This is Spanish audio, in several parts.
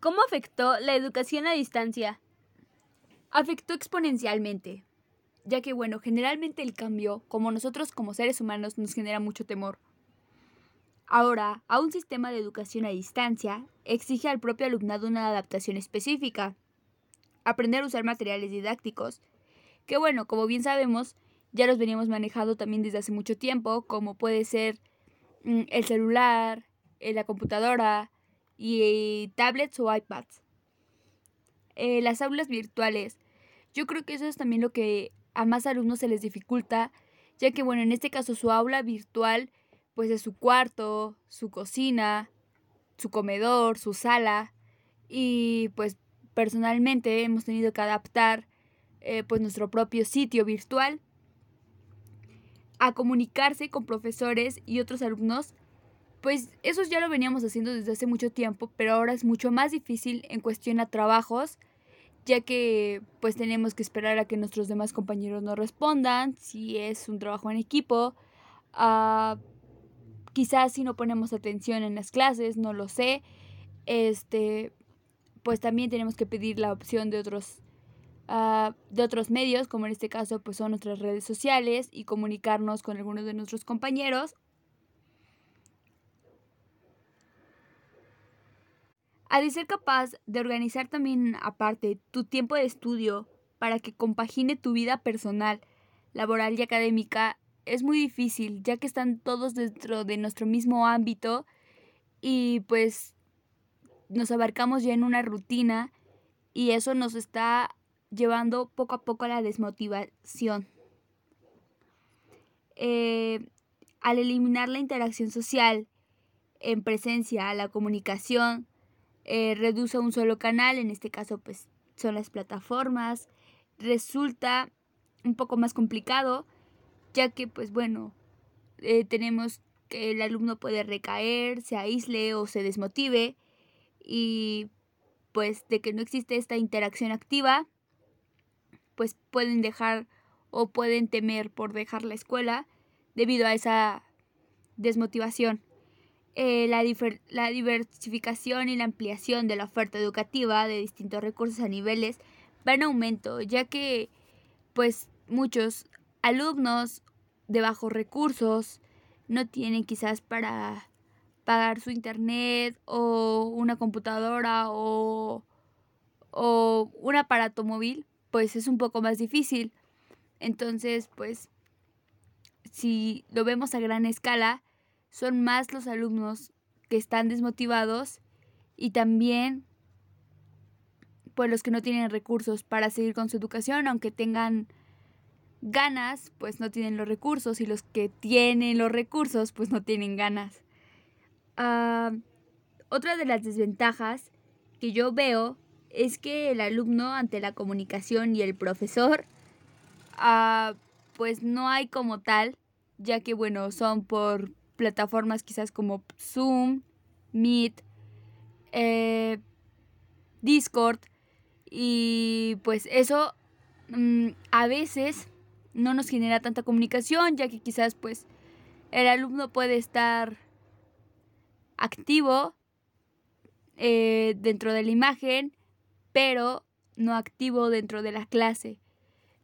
¿Cómo afectó la educación a distancia? Afectó exponencialmente, ya que bueno, generalmente el cambio, como nosotros como seres humanos, nos genera mucho temor. Ahora, a un sistema de educación a distancia exige al propio alumnado una adaptación específica, aprender a usar materiales didácticos, que bueno, como bien sabemos, ya los veníamos manejando también desde hace mucho tiempo, como puede ser mm, el celular, eh, la computadora y tablets o iPads. Eh, las aulas virtuales. Yo creo que eso es también lo que a más alumnos se les dificulta, ya que bueno, en este caso su aula virtual pues es su cuarto, su cocina, su comedor, su sala y pues personalmente hemos tenido que adaptar eh, pues nuestro propio sitio virtual a comunicarse con profesores y otros alumnos, pues eso ya lo veníamos haciendo desde hace mucho tiempo, pero ahora es mucho más difícil en cuestión a trabajos, ya que pues tenemos que esperar a que nuestros demás compañeros nos respondan, si es un trabajo en equipo, uh, quizás si no ponemos atención en las clases, no lo sé, este, pues también tenemos que pedir la opción de otros Ah, de otros medios, como en este caso pues son nuestras redes sociales y comunicarnos con algunos de nuestros compañeros. Ha de ser capaz de organizar también aparte tu tiempo de estudio para que compagine tu vida personal, laboral y académica es muy difícil, ya que están todos dentro de nuestro mismo ámbito y pues nos abarcamos ya en una rutina y eso nos está llevando poco a poco a la desmotivación. Eh, al eliminar la interacción social en presencia, la comunicación eh, reduce a un solo canal, en este caso pues son las plataformas, resulta un poco más complicado, ya que pues bueno, eh, tenemos que el alumno puede recaer, se aísle o se desmotive y pues de que no existe esta interacción activa, pues pueden dejar o pueden temer por dejar la escuela debido a esa desmotivación. Eh, la, la diversificación y la ampliación de la oferta educativa de distintos recursos a niveles va en aumento, ya que pues muchos alumnos de bajos recursos no tienen quizás para pagar su internet o una computadora o, o un aparato móvil pues es un poco más difícil. Entonces, pues, si lo vemos a gran escala, son más los alumnos que están desmotivados y también pues los que no tienen recursos para seguir con su educación, aunque tengan ganas, pues no tienen los recursos y los que tienen los recursos, pues no tienen ganas. Ah, otra de las desventajas que yo veo es que el alumno ante la comunicación y el profesor, ah, pues no hay como tal, ya que bueno, son por plataformas quizás como Zoom, Meet, eh, Discord, y pues eso mm, a veces no nos genera tanta comunicación, ya que quizás pues el alumno puede estar activo eh, dentro de la imagen pero no activo dentro de la clase.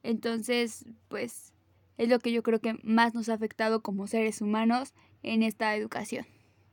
Entonces, pues es lo que yo creo que más nos ha afectado como seres humanos en esta educación.